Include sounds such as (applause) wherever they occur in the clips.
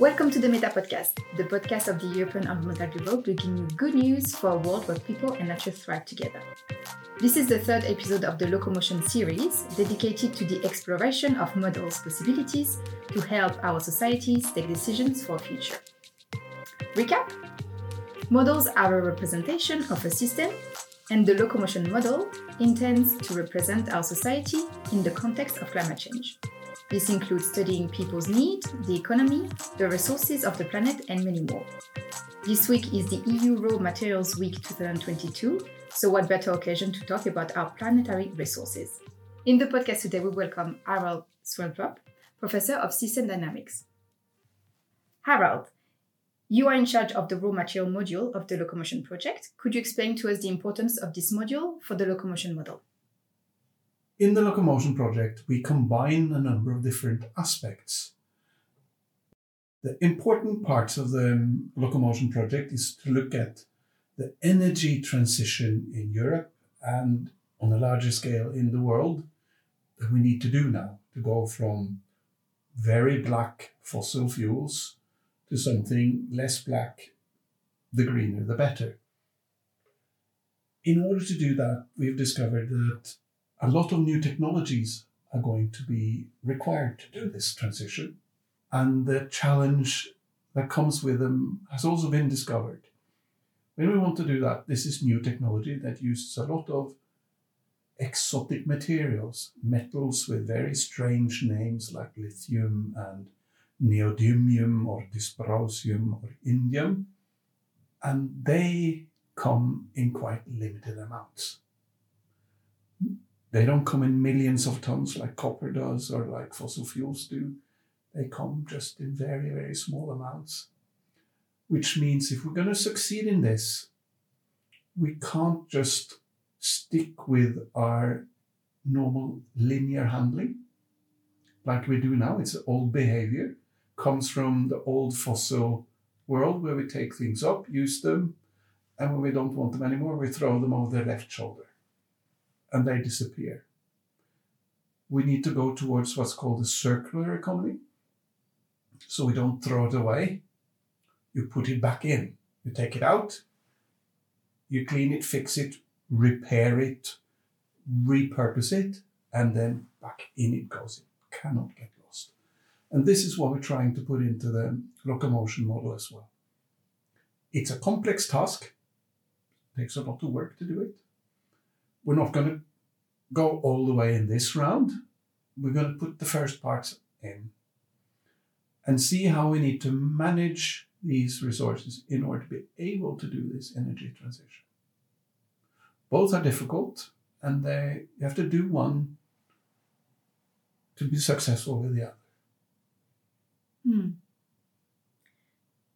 Welcome to the Meta Podcast, the podcast of the European Environmental Bureau, bringing you good news for a world where people and nature thrive together. This is the third episode of the Locomotion series, dedicated to the exploration of models' possibilities to help our societies take decisions for future. Recap Models are a representation of a system, and the locomotion model intends to represent our society in the context of climate change. This includes studying people's needs, the economy, the resources of the planet, and many more. This week is the EU Raw Materials Week 2022, so what better occasion to talk about our planetary resources? In the podcast today, we welcome Harald Sverdrup, Professor of System Dynamics. Harald, you are in charge of the raw material module of the locomotion project. Could you explain to us the importance of this module for the locomotion model? In the locomotion project, we combine a number of different aspects. The important parts of the um, locomotion project is to look at the energy transition in Europe and on a larger scale in the world that we need to do now to go from very black fossil fuels to something less black, the greener the better. In order to do that, we've discovered that a lot of new technologies are going to be required to do this transition. And the challenge that comes with them has also been discovered. When we want to do that, this is new technology that uses a lot of exotic materials, metals with very strange names like lithium and neodymium or dysprosium or indium, and they come in quite limited amounts. They don't come in millions of tons like copper does or like fossil fuels do. They come just in very, very small amounts. Which means if we're going to succeed in this, we can't just stick with our normal linear handling like we do now. It's old behavior comes from the old fossil world where we take things up, use them, and when we don't want them anymore, we throw them over the left shoulder and they disappear. We need to go towards what's called a circular economy. So we don't throw it away, you put it back in. You take it out, you clean it, fix it, repair it, repurpose it, and then back in it goes. It cannot get lost. and this is what we're trying to put into the locomotion model as well. It's a complex task, it takes a lot of work to do it. We're not going to go all the way in this round. We're going to put the first parts in and see how we need to manage these resources in order to be able to do this energy transition. Both are difficult, and they you have to do one to be successful with the other. Hmm.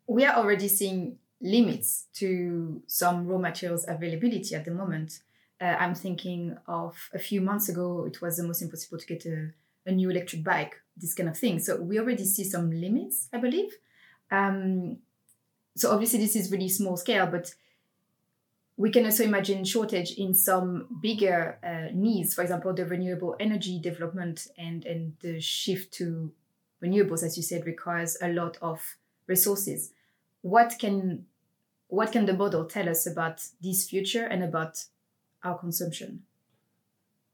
We are already seeing limits to some raw materials availability at the moment. Uh, I'm thinking of a few months ago, it was almost impossible to get a, a new electric bike, this kind of thing. So we already see some limits, I believe. Um, so obviously, this is really small scale, but we can also imagine shortage in some bigger uh, needs, for example, the renewable energy development and, and the shift to renewables, as you said, requires a lot of resources. What can what can the model tell us about this future and about our consumption?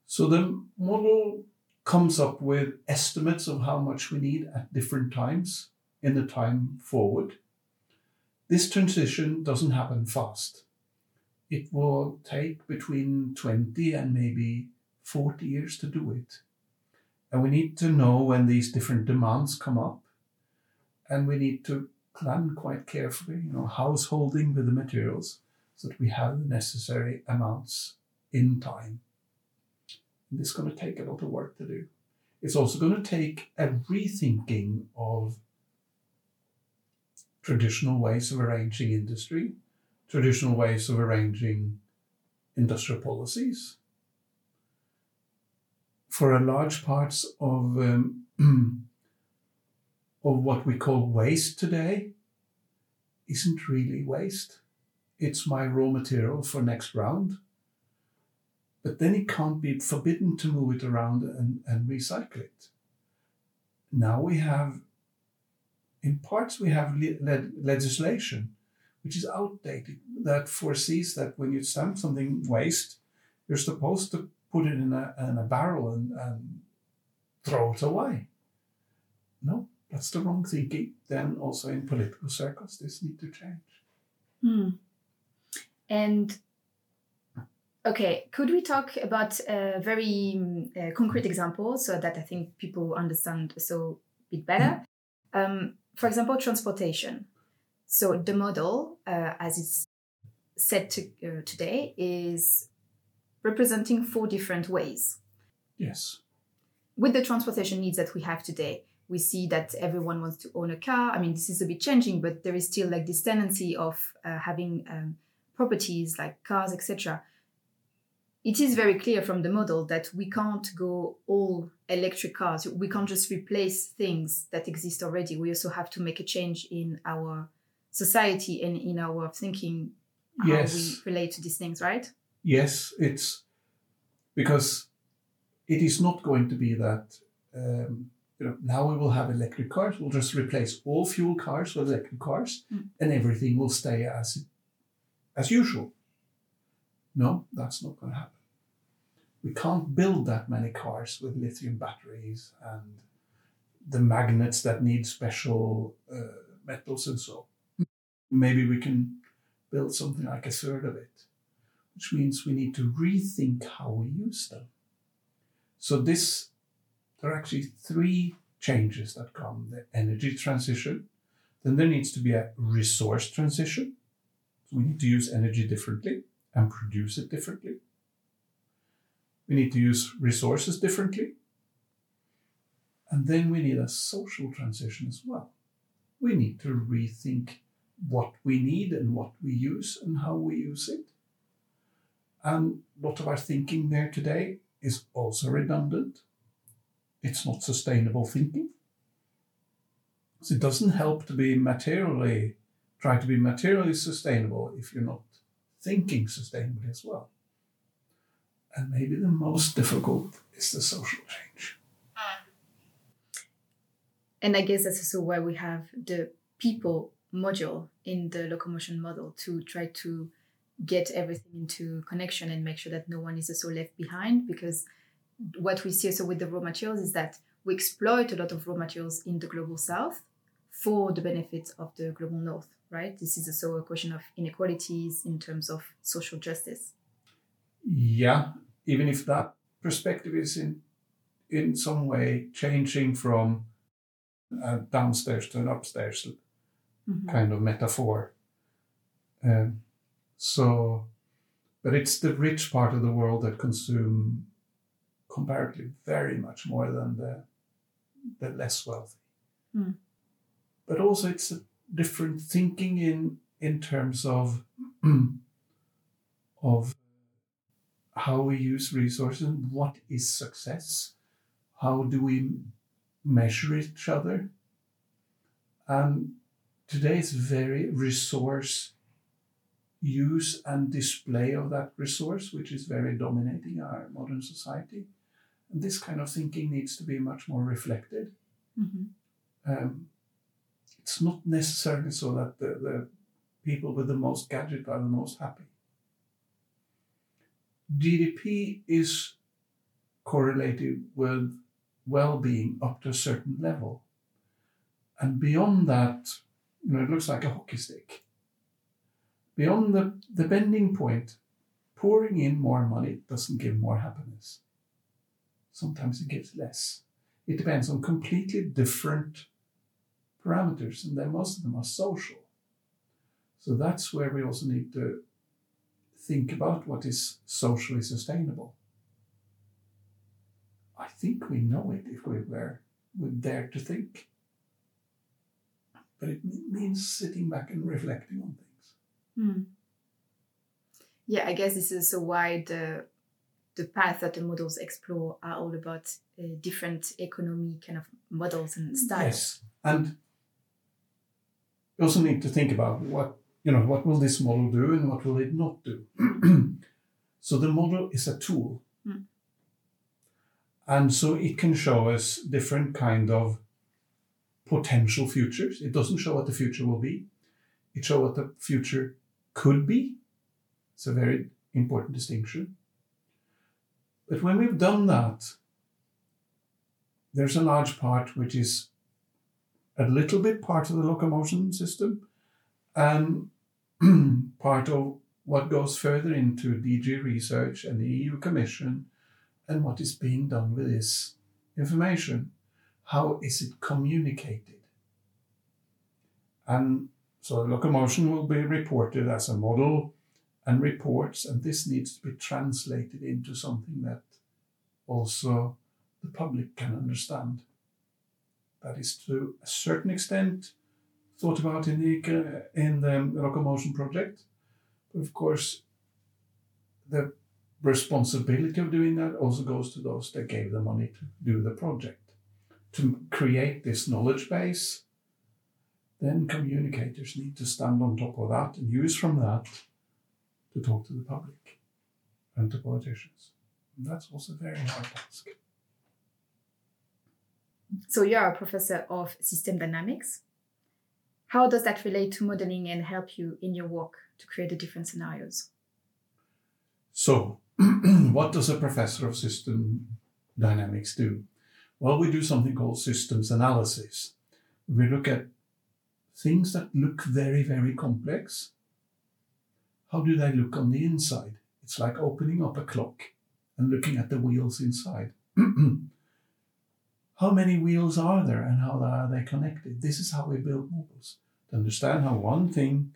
So the model comes up with estimates of how much we need at different times in the time forward. This transition doesn't happen fast. It will take between 20 and maybe 40 years to do it. And we need to know when these different demands come up. And we need to plan quite carefully, you know, householding with the materials so that we have the necessary amounts in time. And this is going to take a lot of work to do. It's also going to take a rethinking of traditional ways of arranging industry, traditional ways of arranging industrial policies, for a large parts of um, (clears throat) of what we call waste today isn't really waste. It's my raw material for next round. But then it can't be forbidden to move it around and, and recycle it. Now we have in parts we have le- le- legislation which is outdated that foresees that when you dump something waste, you're supposed to put it in a, in a barrel and, and throw it away. No, that's the wrong thinking. Then also in political circles, this need to change. Hmm. And okay, could we talk about a very um, uh, concrete example so that I think people understand so a bit better? Um, for example, transportation. So the model, uh, as it's set to, uh, today, is representing four different ways. Yes. With the transportation needs that we have today, we see that everyone wants to own a car. I mean, this is a bit changing, but there is still like this tendency of uh, having um, properties like cars, etc. It is very clear from the model that we can't go all electric cars. We can't just replace things that exist already. We also have to make a change in our society and in our thinking how Yes. we relate to these things, right? Yes, it's because it is not going to be that. Um, you know, now we will have electric cars. We'll just replace all fuel cars with electric cars, Mm. and everything will stay as as usual. No, that's not going to happen. We can't build that many cars with lithium batteries and the magnets that need special uh, metals and so. Maybe we can build something like a third of it which means we need to rethink how we use them. So this, there are actually three changes that come: the energy transition, then there needs to be a resource transition. So we need to use energy differently and produce it differently. We need to use resources differently. And then we need a social transition as well. We need to rethink what we need and what we use and how we use it. And a lot of our thinking there today is also redundant. It's not sustainable thinking. So it doesn't help to be materially, try to be materially sustainable if you're not thinking sustainably as well. And maybe the most difficult is the social change. And I guess that's also why we have the people module in the locomotion model to try to get everything into connection and make sure that no one is also left behind. Because what we see also with the raw materials is that we exploit a lot of raw materials in the global south for the benefit of the global north, right? This is also a question of inequalities in terms of social justice. Yeah, even if that perspective is in in some way changing from a downstairs to an upstairs Mhm. kind of metaphor. Um, so, but it's the rich part of the world that consume comparatively very much more than the the less wealthy. Mm. But also, it's a different thinking in in terms of (clears throat) of how we use resources. What is success? How do we measure each other? And today is very resource use and display of that resource, which is very dominating our modern society. And this kind of thinking needs to be much more reflected. Mhm. Um, it's not necessarily so that the, the people with the most gadget are the most happy. GDP is correlated with well being up to a certain level. And beyond that, you know, it looks like a hockey stick. Beyond the, the bending point, pouring in more money doesn't give more happiness. Sometimes it gives less. It depends on completely different parameters, and then most of them are social. So that's where we also need to think about what is socially sustainable. I think we know it if we were would dare to think. But it means sitting back and reflecting on things. Hmm. Yeah, I guess this is why the the path that the models explore are all about uh, different economy kind of models and styles. Yes, and you also need to think about what you know. What will this model do, and what will it not do? (clears throat) so the model is a tool, Mm. and so it can show us different kind of potential futures. It doesn't show what the future will be. It shows what the future could be. It's a very important distinction. But when we've done that, there's a large part which is a little bit part of the locomotion system and (clears throat) part of what goes further into DG research and the EU Commission and what is being done with this information. How is it communicated? And so locomotion will be reported as a model and reports, and this needs to be translated into something that also the public can understand. That is to a certain extent thought about in the uh, in the locomotion project, but of course, the responsibility of doing that also goes to those that gave the money to do the project. To create this knowledge base, then communicators need to stand on top of that and use from that to talk to the public and to politicians. And that's also a very hard task. So you are a professor of system dynamics. How does that relate to modeling and help you in your work to create the different scenarios? So, (clears throat) what does a professor of system dynamics do? Well, we do something called systems analysis. We look at things that look very, very complex. How do they look on the inside? It's like opening up a clock and looking at the wheels inside. (clears throat) how many wheels are there and how are they connected? This is how we build models to understand how one thing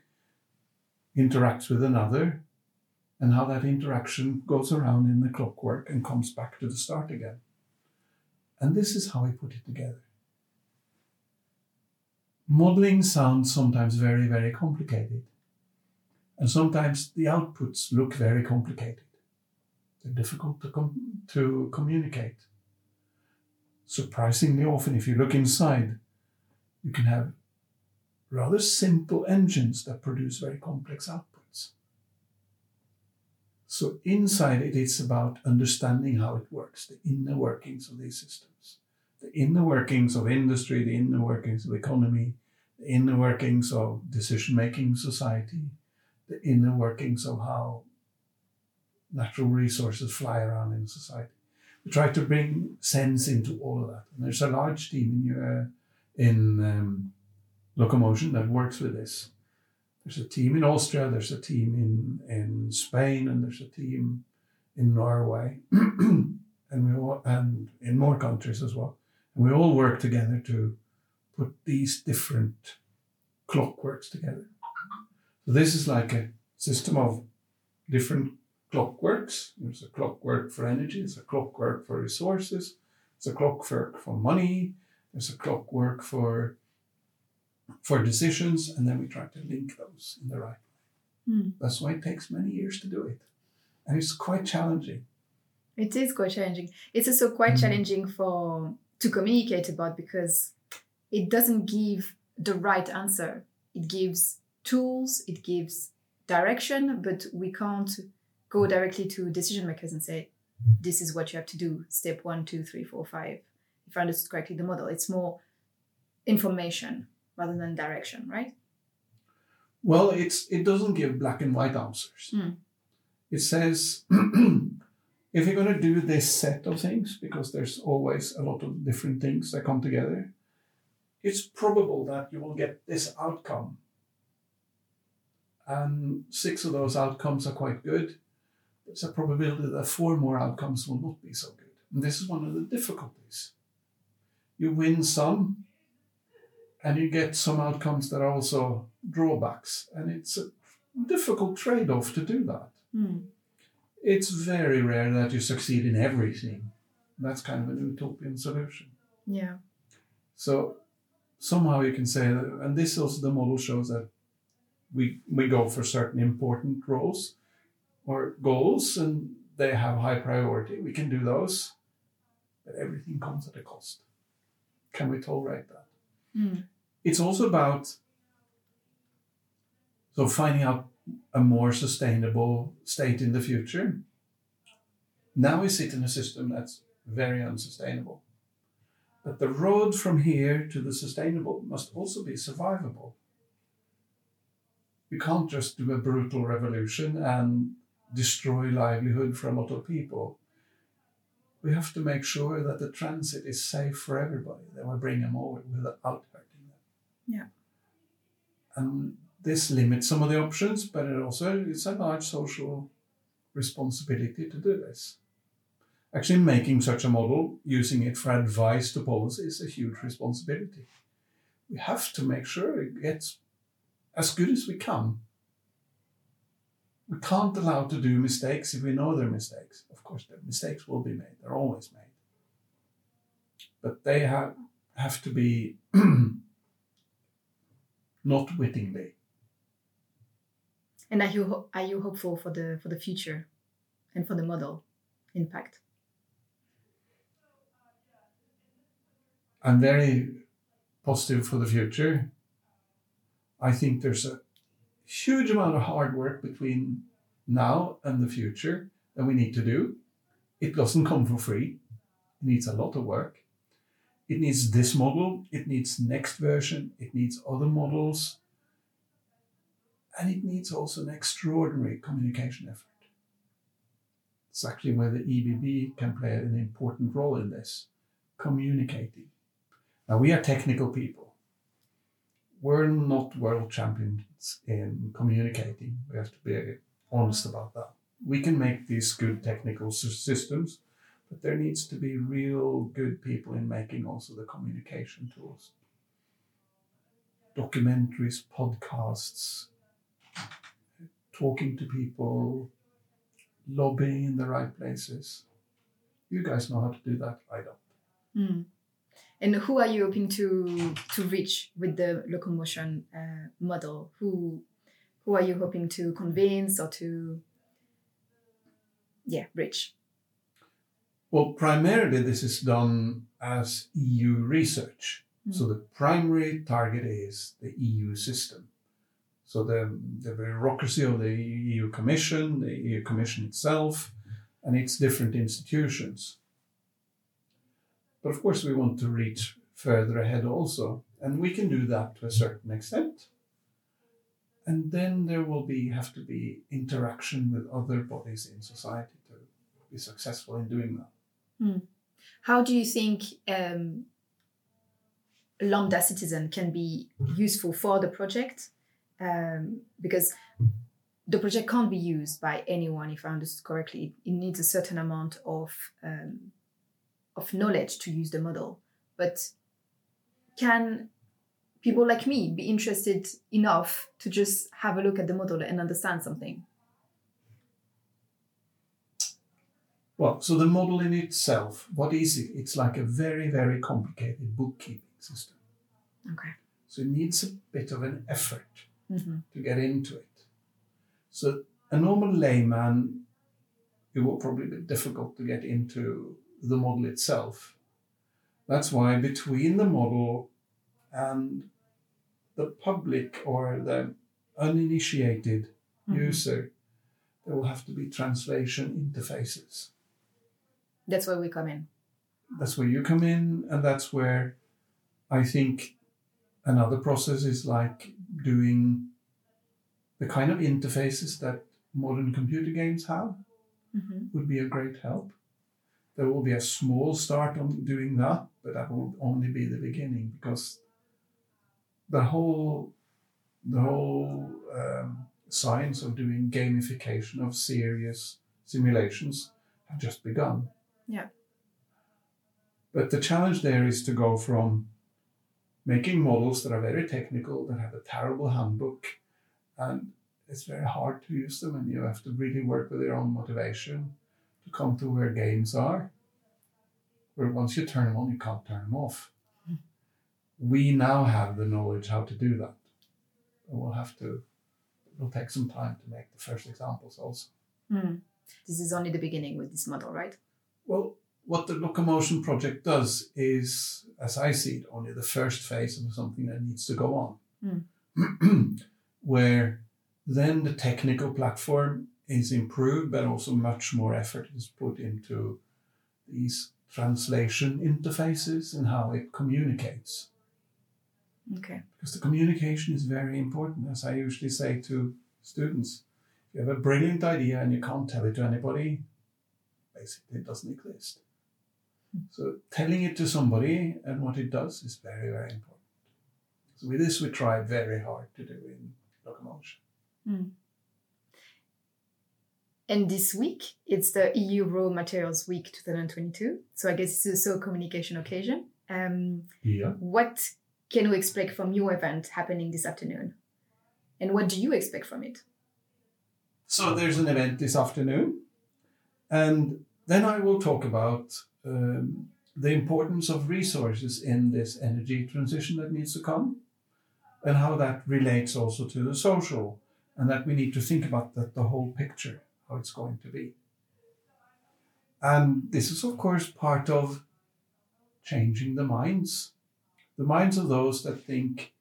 interacts with another and how that interaction goes around in the clockwork and comes back to the start again. And this is how we put it together. Modeling sounds sometimes very, very complicated. And sometimes the outputs look very complicated. They're difficult to, com- to communicate. Surprisingly often, if you look inside, you can have rather simple engines that produce very complex outputs. So inside it, it's about understanding how it works, the inner workings of these systems, the inner workings of industry, the inner workings of economy, the inner workings of decision-making society, the inner workings of how natural resources fly around in society. Try to bring sense into all of that. And there's a large team in your, in um, locomotion that works with this. There's a team in Austria, there's a team in, in Spain, and there's a team in Norway, (clears throat) and we all, and in more countries as well. And we all work together to put these different clockworks together. So this is like a system of different clockworks. There's a clockwork for energy, there's a clockwork for resources, there's a clockwork for money, there's a clockwork for for decisions, and then we try to link those in the right way. Mm. That's why it takes many years to do it. And it's quite challenging. It is quite challenging. It's also quite Mm. challenging for to communicate about because it doesn't give the right answer. It gives tools, it gives direction, but we can't go directly to decision makers and say, this is what you have to do, step one, two, three, four, five. If I understood correctly the model, it's more information rather than direction, right? Well, it's it doesn't give black and white answers. Mm. It says (clears throat) if you're going to do this set of things, because there's always a lot of different things that come together, it's probable that you will get this outcome. And six of those outcomes are quite good. There's a probability that four more outcomes will not be so good. And this is one of the difficulties. You win some, and you get some outcomes that are also drawbacks. And it's a difficult trade off to do that. Hmm. It's very rare that you succeed in everything. That's kind of an utopian solution. Yeah. So somehow you can say that, and this also the model shows that we we go for certain important roles or goals, and they have high priority. We can do those, but everything comes at a cost. Can we tolerate that? Hmm. It's also about so finding out a more sustainable state in the future. Now we sit in a system that's very unsustainable. But the road from here to the sustainable must also be survivable. We can't just do a brutal revolution and destroy livelihood for a lot of people. We have to make sure that the transit is safe for everybody, that we bring them over without hurting them. Yeah. And this limits some of the options, but it also it's a large social responsibility to do this. Actually, making such a model, using it for advice to policy, is a huge responsibility. We have to make sure it gets as good as we can. We can't allow to do mistakes if we know they're mistakes. Of course, the mistakes will be made, they're always made. But they have, have to be (clears throat) not wittingly. And are you are you hopeful for the for the future, and for the model impact? I'm very positive for the future. I think there's a huge amount of hard work between now and the future that we need to do. It doesn't come for free. It needs a lot of work. It needs this model, it needs next version, it needs other models, and it needs also an extraordinary communication effort. It's actually where the EEB can play an important role in this, communicating. Now, we are technical people. We're not world champions in communicating. We have to be honest about that. We can make these good technical systems, but there needs to be real good people in making also the communication tools. Documentaries, podcasts, talking to people, lobbying in the right places. You guys know how to do that. I don't. Mm. And who are you hoping to to reach with the locomotion uh, model? Who who are you hoping to convince or to yeah reach? Well, primarily this is done as EU research. Mm. So the primary target is the EU system. So the, the bureaucracy of the EU Commission, the EU Commission itself, and its different institutions. But of course, we want to reach further ahead also, and we can do that to a certain extent. And then there will be have to be interaction with other bodies in society to be successful in doing that. How do you think um, Lambda Citizen can be useful for the project? Um, because the project can't be used by anyone, if I understood correctly. It needs a certain amount of um, of knowledge to use the model. But can people like me be interested enough to just have a look at the model and understand something? Well, so the model in itself, what is it? It's like a very, very complicated bookkeeping system. Okay. So it needs a bit of an effort hmm to get into it. So a normal layman, it will probably be difficult to get into the model itself. That's why between the model and the public or the uninitiated Mhm. user, there will have to be translation interfaces. That's where we come in. That's where you come in, and that's where I think another process is like doing the kind of interfaces that modern computer games have hmm would be a great help. There will be a small start on doing that, but that will only be the beginning because the whole the whole um, science of doing gamification of serious simulations have just begun. Yeah. But the challenge there is to go from making models that are very technical, that have a terrible handbook, and it's very hard to use them, and you have to really work with your own motivation come to where games are. Where once you turn them on, you can't turn them off. Mm. We now have the knowledge how to do that. And we'll have to, it'll take some time to make the first examples also. Mm. This is only the beginning with this model, right? Well, what the locomotion project does is, as I see it, only the first phase of something that needs to go on. (clears throat) Where then the technical platform is improved, but also much more effort is put into these translation interfaces and how it communicates. Okay. Because the communication is very important, as I usually say to students. If you have a brilliant idea and you can't tell it to anybody, basically it doesn't exist. So telling it to somebody and what it does is very, very important. So with this we try very hard to do in locomotion. Mm. And this week, it's the EU Raw Materials Week 2022. So I guess it's also a communication occasion. Um, Yeah. what can we expect from your event happening this afternoon? And what do you expect from it? So there's an event this afternoon, and then I will talk about um, the importance of resources in this energy transition that needs to come, and how that relates also to the social, and that we need to think about that the whole picture, how it's going to be. And this is, of course, part of changing the minds, the minds of those that think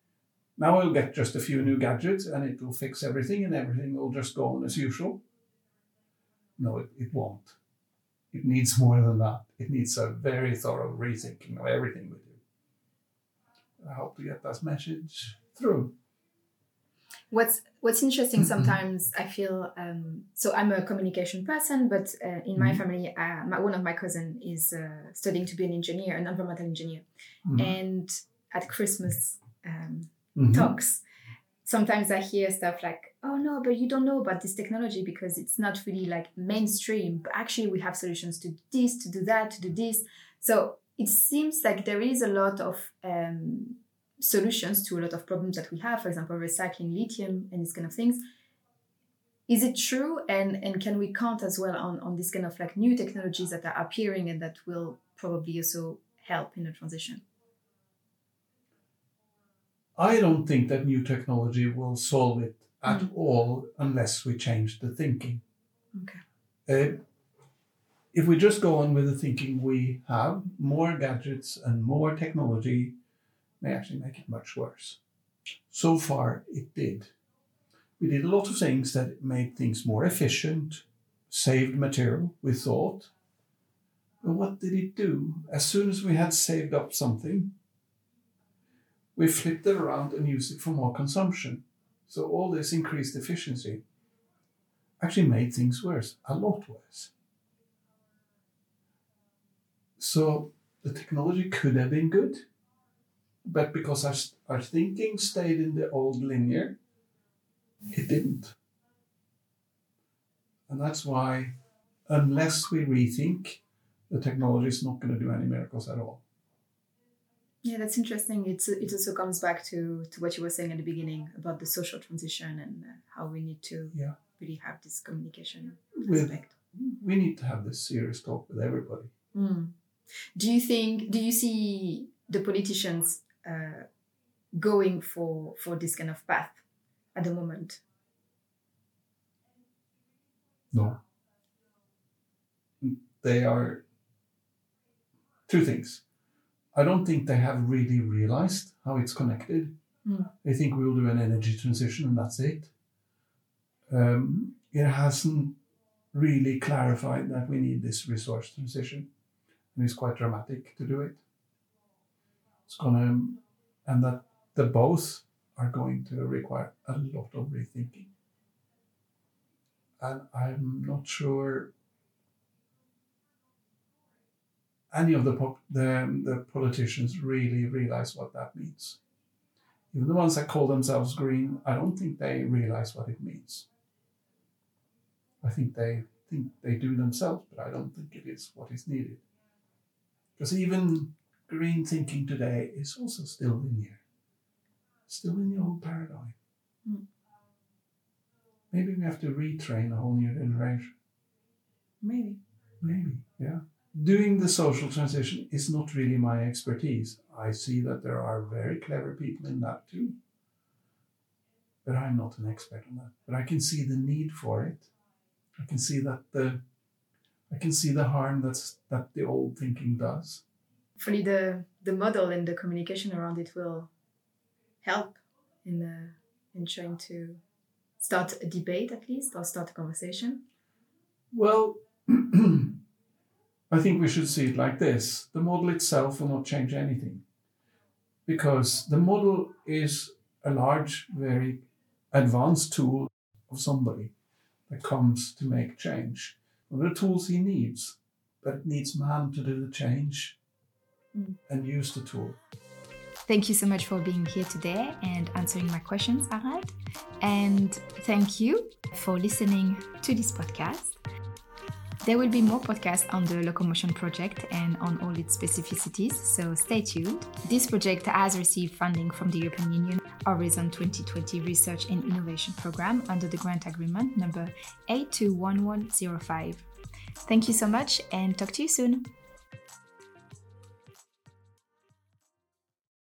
now we'll get just a few new gadgets and it will fix everything and everything will just go on as usual. No, it, it won't. It needs more than that. It needs a very thorough rethinking of everything we do. I hope to get that message through. What's What's interesting Mhm. sometimes I feel um, so I'm a communication person, but uh, in my Mhm. family, uh, my, one of my cousin is uh, studying to be an engineer, an environmental engineer, Mhm. and at Christmas um, Mhm. talks, sometimes I hear stuff like, "Oh no, but you don't know about this technology because it's not really like mainstream. But actually, we have solutions to this, to do that, to do this." So it seems like there is a lot of um, solutions to a lot of problems that we have. For example, recycling lithium and these kind of things. Is it true? And and can we count as well on on this kind of like new technologies that are appearing and that will probably also help in the transition? I don't think that new technology will solve it at Mm. all unless we change the thinking. Okay. Uh, if we just go on with the thinking we have, more gadgets and more technology may actually make it much worse. So far, it did. We did a lot of things that made things more efficient, saved material, we thought. But what did it do? As soon as we had saved up something, we flipped it around and used it for more consumption. So all this increased efficiency actually made things worse, a lot worse. So the technology could have been good, but because our, our thinking stayed in the old linear, it didn't. And that's why, unless we rethink, the technology is not going to do any miracles at all. Yeah, that's interesting. It's it also comes back to to what you were saying at the beginning about the social transition and uh, how we need to Yeah. really have this communication With, aspect. we need to have this serious talk with everybody. Mm. Do you think? Do you see the politicians uh, going for for this kind of path at the moment? No. They are two things. I don't think they have really realized how it's connected. Mm. They think we'll do an energy transition and that's it. Um, it hasn't really clarified that we need this resource transition. And it's quite dramatic to do it. It's gonna, and that the both are going to require a lot of rethinking and I'm not sure any of the, pop, the the politicians really realize what that means. Even the ones that call themselves green, I don't think they realize what it means. I think they think they do themselves, but I don't think it is what is needed. Because even green thinking today is also still linear, still in the old paradigm. Mm. Maybe we have to retrain a whole new generation. Maybe. Maybe, yeah. Doing the social transition is not really my expertise. I see that there are very clever people in that too. But I'm not an expert on that. But I can see the need for it. I can see that the I can see the harm that's that the old thinking does. Hopefully, the the model and the communication around it will help in uh, in trying to start a debate at least or start a conversation. Well, (clears throat) I think we should see it like this the model itself will not change anything because the model is a large, very advanced tool of somebody that comes to make change. One of the tools he needs, but it needs man to do the change. And use the tool. Thank you so much for being here today and answering my questions, Harald. And thank you for listening to this podcast. There will be more podcasts on the Locomotion project and on all its specificities, so stay tuned. This project has received funding from the European Union Horizon 2020 Research and Innovation Programme under the grant agreement number A21105. Thank you so much and talk to you soon.